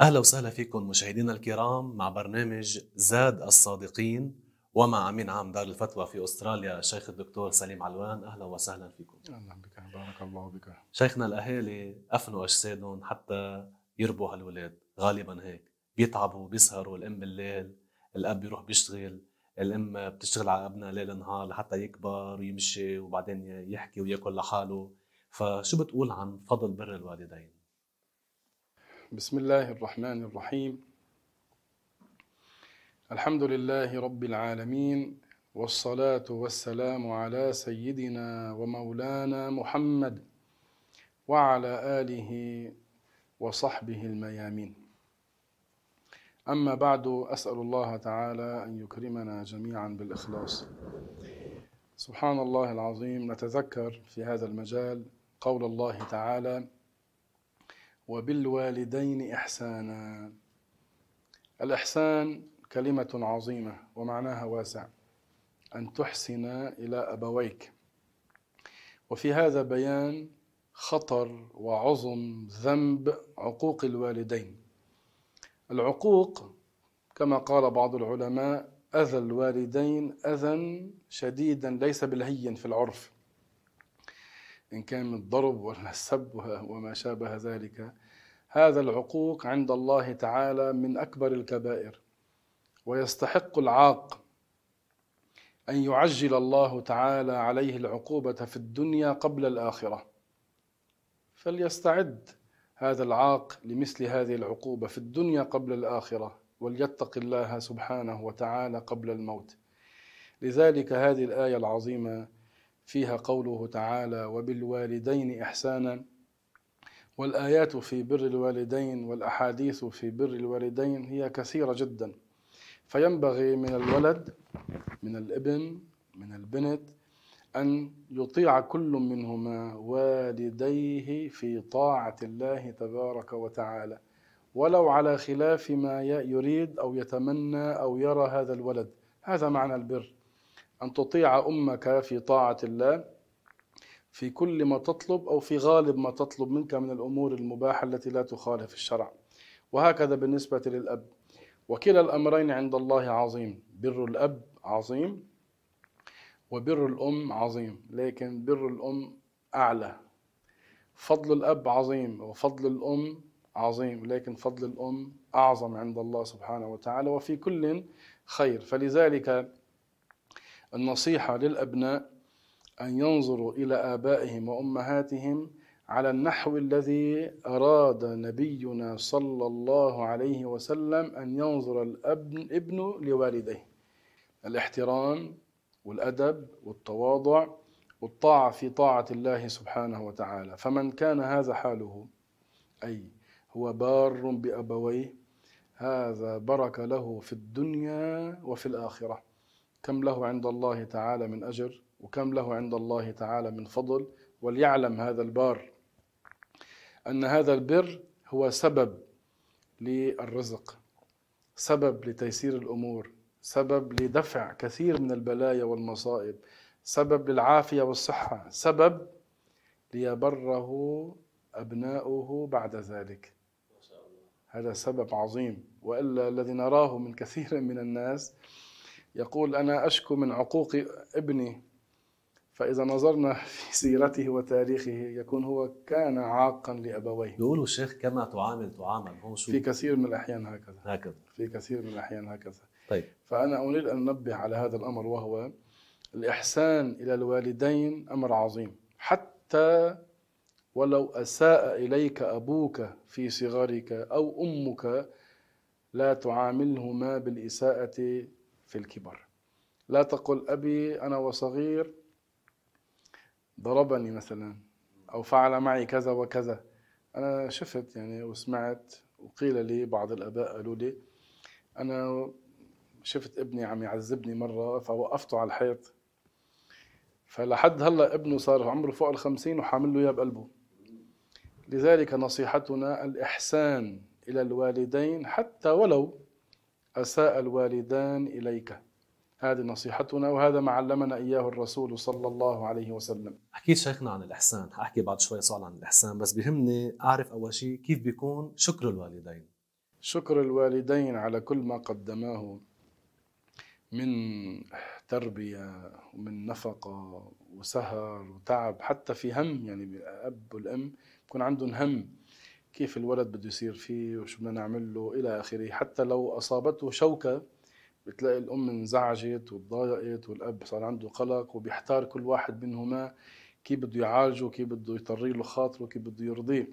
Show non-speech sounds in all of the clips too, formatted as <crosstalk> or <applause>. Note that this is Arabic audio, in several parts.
أهلا وسهلا فيكم مشاهدينا الكرام مع برنامج زاد الصادقين ومع أمين عام دار الفتوى في أستراليا الشيخ الدكتور سليم علوان أهلا وسهلا فيكم. أهلا بك بارك الله بك. شيخنا الأهالي أفنوا أجسادهم حتى يربوا هالولاد غالبا هيك بيتعبوا بيسهروا الأم بالليل الأب بيروح بيشتغل الأم بتشتغل على أبنها ليل نهار لحتى يكبر ويمشي وبعدين يحكي ويأكل لحاله فشو بتقول عن فضل بر الوالدين بسم الله الرحمن الرحيم. الحمد لله رب العالمين والصلاة والسلام على سيدنا ومولانا محمد وعلى آله وصحبه الميامين. أما بعد أسأل الله تعالى أن يكرمنا جميعا بالإخلاص. سبحان الله العظيم. نتذكر في هذا المجال قول الله تعالى وبالوالدين إحسانا. الإحسان كلمة عظيمة ومعناها واسع. أن تحسن إلى أبويك. وفي هذا بيان خطر وعظم ذنب عقوق الوالدين. العقوق كما قال بعض العلماء أذى الوالدين أذى شديدا ليس بالهين في العرف. إن كان من الضرب ولا السب وما شابه ذلك. هذا العقوق عند الله تعالى من أكبر الكبائر ويستحق العاق. أن يعجل الله تعالى عليه العقوبة في الدنيا قبل الآخرة. فليستعد هذا العاق لمثل هذه العقوبة في الدنيا قبل الآخرة وليتق الله سبحانه وتعالى قبل الموت. لذلك هذه الآية العظيمة فيها قوله تعالى وبالوالدين إحسانا والآيات في بر الوالدين والأحاديث في بر الوالدين هي كثيرة جدا. فينبغي من الولد من الابن من البنت أن يطيع كل منهما والديه في طاعة الله تبارك وتعالى. ولو على خلاف ما يريد أو يتمنى أو يرى هذا الولد. هذا معنى البر. أن تطيع أمك في طاعة الله في كل ما تطلب أو في غالب ما تطلب منك من الأمور المباحة التي لا تخالف الشرع. وهكذا بالنسبة للأب. وكلا الأمرين عند الله عظيم. بر الأب عظيم وبر الأم عظيم. لكن بر الأم أعلى. فضل الأب عظيم وفضل الأم عظيم. لكن فضل الأم أعظم عند الله سبحانه وتعالى. وفي كل خير. فلذلك النصيحة للأبناء أن ينظروا إلى آبائهم وأمهاتهم على النحو الذي أراد نبينا صلى الله عليه وسلم أن ينظر الابن ابن لوالديه. الاحترام والأدب والتواضع والطاعة في طاعة الله سبحانه وتعالى. فمن كان هذا حاله أي هو بار بأبويه هذا برك له في الدنيا وفي الآخرة. كم له عند الله تعالى من أجر وكم له عند الله تعالى من فضل وليعلم هذا البار أن هذا البر هو سبب للرزق سبب لتيسير الأمور سبب لدفع كثير من البلايا والمصائب سبب للعافية والصحة سبب ليبره أبناؤه بعد ذلك. هذا سبب عظيم وإلا الذي نراه من كثير من الناس يقول أنا أشكو من عقوق ابني فإذا نظرنا <laughs> في سيرته وتاريخه يكون هو كان عاقا لأبويه. بيقولوا الشيخ كما تعامل تعامل هون شو؟ في كثير من الأحيان هكذا. هكذا. في كثير من الأحيان هكذا. طيب. فأنا أريد أن أنبه على هذا الأمر وهو الإحسان إلى الوالدين أمر عظيم. حتى ولو أساء إليك أبوك في صغرك أو أمك لا تعاملهما بالإساءة في الكبر. لا تقل أبي أنا وصغير ضربني مثلا أو فعل معي كذا وكذا. أنا شفت يعني وسمعت وقيل لي بعض الآباء قالوا لي أنا شفت ابني عم يعذبني مرة فوقفته على الحيط. فلحد هلأ ابنه صار عمره فوق الخمسين وحامل له إياه بقلبه. لذلك نصيحتنا الإحسان إلى الوالدين حتى ولو أساء الوالدان إليك. هذه نصيحتنا وهذا ما علمنا إياه الرسول صلى الله عليه وسلم. حكيت شيخنا عن الإحسان. حأحكي بعد شوي سؤال عن الإحسان بس بيهمني أعرف أول شيء كيف بيكون شكر الوالدين؟ شكر الوالدين على كل ما قدماه من تربية ومن نفقة وسهر وتعب حتى في هم يعني الأب والأم يكون عندهم هم. كيف الولد بده يصير فيه وشو بدنا نعمل له إلى آخره. حتى لو أصابته شوكة بتلاقي الأم انزعجت وتضايقت والأب صار عنده قلق وبيحتار كل واحد منهما كيف بده يعالجه كيف بده يطري له خاطره كيف بده يرضيه.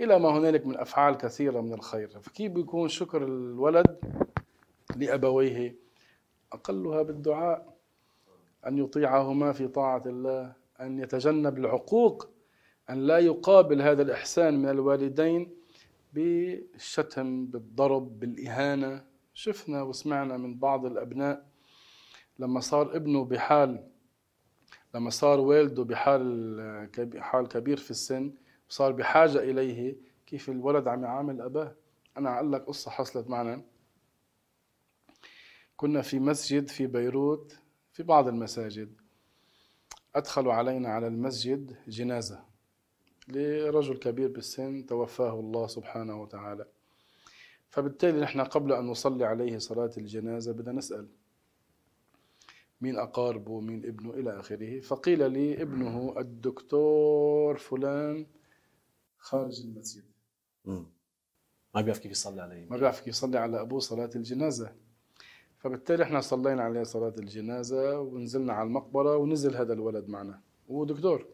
إلى ما هنالك من أفعال كثيرة من الخير. فكيف بيكون شكر الولد لأبويه؟ أقلها بالدعاء. أن يطيعهما في طاعة الله أن يتجنب العقوق أن لا يقابل هذا الإحسان من الوالدين بالشتم بالضرب بالإهانة. شفنا وسمعنا من بعض الأبناء لما صار ابنه بحال لما صار والده بحال حال كبير في السن وصار بحاجة إليه كيف الولد عم يعامل أباه؟ أنا أقول لك قصة حصلت معنا. كنا في مسجد في بيروت في بعض المساجد. أدخلوا علينا على المسجد جنازة. لرجل كبير بالسن توفاه الله سبحانه وتعالى. فبالتالي نحن قبل أن نصلي عليه صلاة الجنازة بدنا نسأل مين أقاربه مين ابنه إلى آخره. فقيل لي ابنه الدكتور فلان خارج المسجد. ما بيعرف كيف يصلي عليه. ما بيعرف كيف يصلي على أبوه صلاة الجنازة. فبالتالي إحنا صلينا عليه صلاة الجنازة ونزلنا على المقبرة ونزل هذا الولد معنا. وهو دكتور.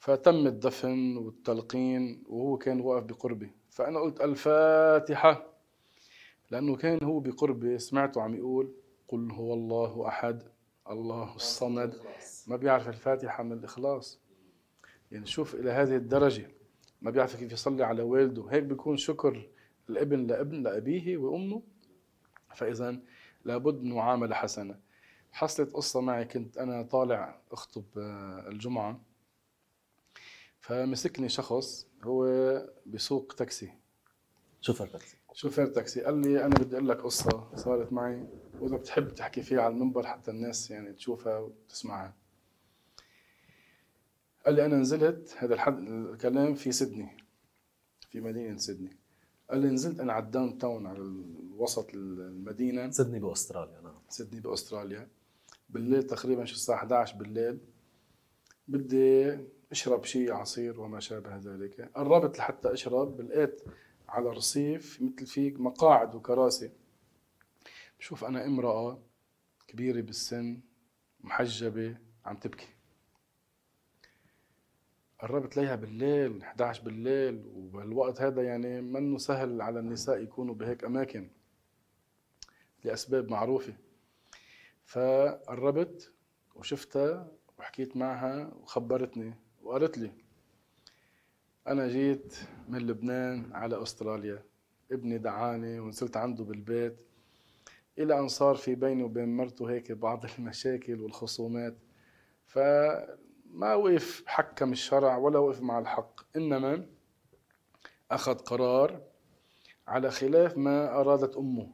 فتم الدفن والتلقين وهو كان واقف بقربي. فأنا قلت الفاتحة لأنه كان هو بقربي. سمعته عم يقول قل هو الله أحد الله الصمد. ما بيعرف الفاتحة من الإخلاص. يعني شوف إلى هذه الدرجة ما بيعرف كيف يصلي على والده. هيك بيكون شكر الابن لابن لأبيه وأمه. فإذا لابد من معاملة حسنة. حصلت قصة معي كنت أنا طالع أخطب آه، الجمعة. فمسكني شخص هو بسوق تاكسي. شوفير تاكسي. شوفير تاكسي. قال لي أنا بدي أقول لك قصة صارت معي وإذا بتحب تحكي فيها على المنبر حتى الناس يعني تشوفها وتسمعها. قال لي أنا نزلت هذا الحد الكلام في سيدني في مدينة سيدني. قال لي نزلت أنا على ال downtown على وسط المدينة. سيدني بأستراليا نعم. سيدني بأستراليا. بالليل تقريبا شو الساعة 11 بالليل. بدي اشرب شيء عصير وما شابه ذلك. قربت لحتى أشرب لقيت على الرصيف مثل في مقاعد وكراسي. بشوف أنا امرأة كبيرة بالسن محجبة عم تبكي. قربت ليها بالليل 11 بالليل وبهالوقت هذا يعني منه سهل على النساء يكونوا بهيك أماكن لأسباب معروفة. فقربت وشفتها وحكيت معها وخبرتني وقالت لي أنا جيت من لبنان على أستراليا. ابني دعاني ونزلت عنده بالبيت. إلى أن صار في بيني وبين مرته هيك بعض <laughs> المشاكل والخصومات. فما وقف حكم الشرع ولا وقف مع الحق. إنما أخذ قرار على خلاف ما أرادت أمه.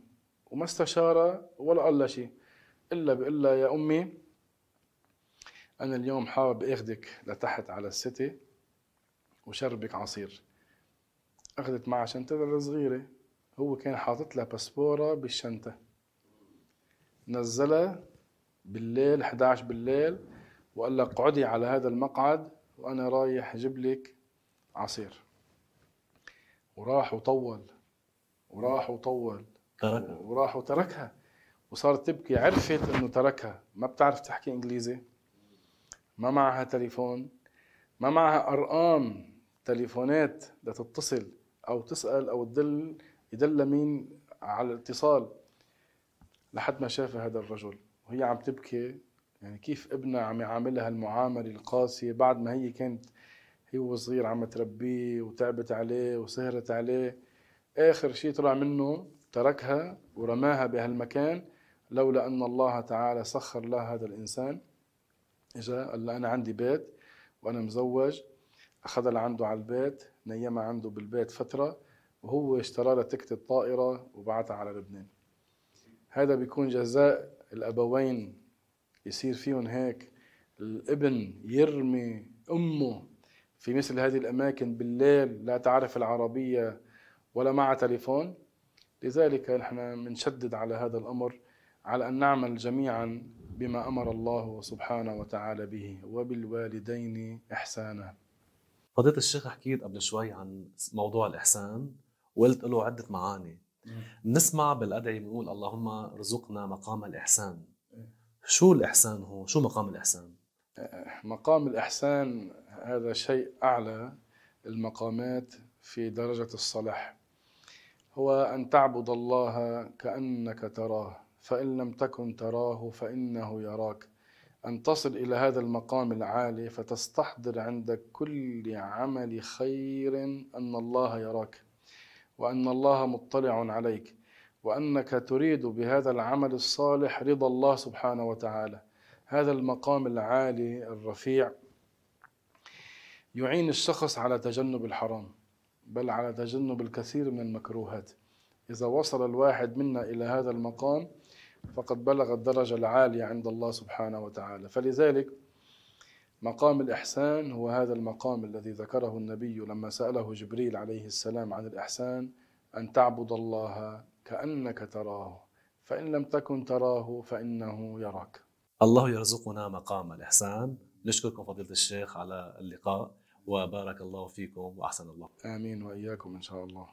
وما استشار ولا قال شيء. إلا بقول يا أمي أنا اليوم حابب أخذك لتحت على السيتي وشربك عصير. أخذت معها شنطة صغيرة. هو كان حاطط لها باسبورة بالشنطة. نزلها بالليل 11 بالليل وقال لك اقعدي على هذا المقعد وأنا رايح أجيب لك عصير. وراح وطول وراح وطول تركها. وراح وتركها. وصارت تبكي عرفت إنه تركها. ما بتعرف تحكي إنجليزي. ما معها تليفون ما معها أرقام تليفونات لتتصل أو تسأل أو تدل يدل مين على الاتصال. لحد ما شاف هذا الرجل وهي عم تبكي يعني كيف ابنها عم يعاملها المعامله القاسية بعد ما هي كانت هي وصغير عم تربيه وتعبت عليه وسهرت عليه. آخر شيء طلع منه تركها ورماها بهالمكان لولا أن الله تعالى سخر لها هذا الإنسان. إجا قال له أنا عندي بيت وأنا مزوج أخذها لعنده على البيت نيمها عنده بالبيت فترة وهو اشترى لها تكت الطائرة وبعتها على لبنان. هذا بيكون جزاء الأبوين يصير فيهم هيك. الابن يرمي أمه في مثل هذه الأماكن بالليل لا تعرف العربية ولا معه تليفون. لذلك نحن بنشدد على هذا الأمر على أن نعمل جميعا بما أمر الله سبحانه وتعالى به وبالوالدين إحسانا. فضيلة الشيخ حكيت قبل شوي عن موضوع الإحسان وقلت له عدة معاني. نسمع بالأدعية بنقول اللهم ارزقنا مقام الإحسان. شو الإحسان هو؟ شو مقام الإحسان؟ مقام الإحسان هذا شيء أعلى المقامات في درجة الصلاح. هو أن تعبد الله كأنك تراه. فإن لم تكن تراه فإنه يراك. أن تصل إلى هذا المقام العالي فتستحضر عند كل عمل خير أن الله يراك وأن الله مطلع عليك وأنك تريد بهذا العمل الصالح رضا الله سبحانه وتعالى. هذا المقام العالي الرفيع يعين الشخص على تجنب الحرام بل على تجنب الكثير من المكروهات. إذا وصل الواحد منا إلى هذا المقام فقد بلغ الدرجة العالية عند الله سبحانه وتعالى. فلذلك مقام الإحسان هو هذا المقام الذي ذكره النبي لما سأله جبريل عليه السلام عن الإحسان أن تعبد الله كأنك تراه فإن لم تكن تراه فإنه يراك. الله يرزقنا مقام الإحسان. نشكركم فضيلة الشيخ على اللقاء وبارك الله فيكم وأحسن الله. آمين وإياكم إن شاء الله.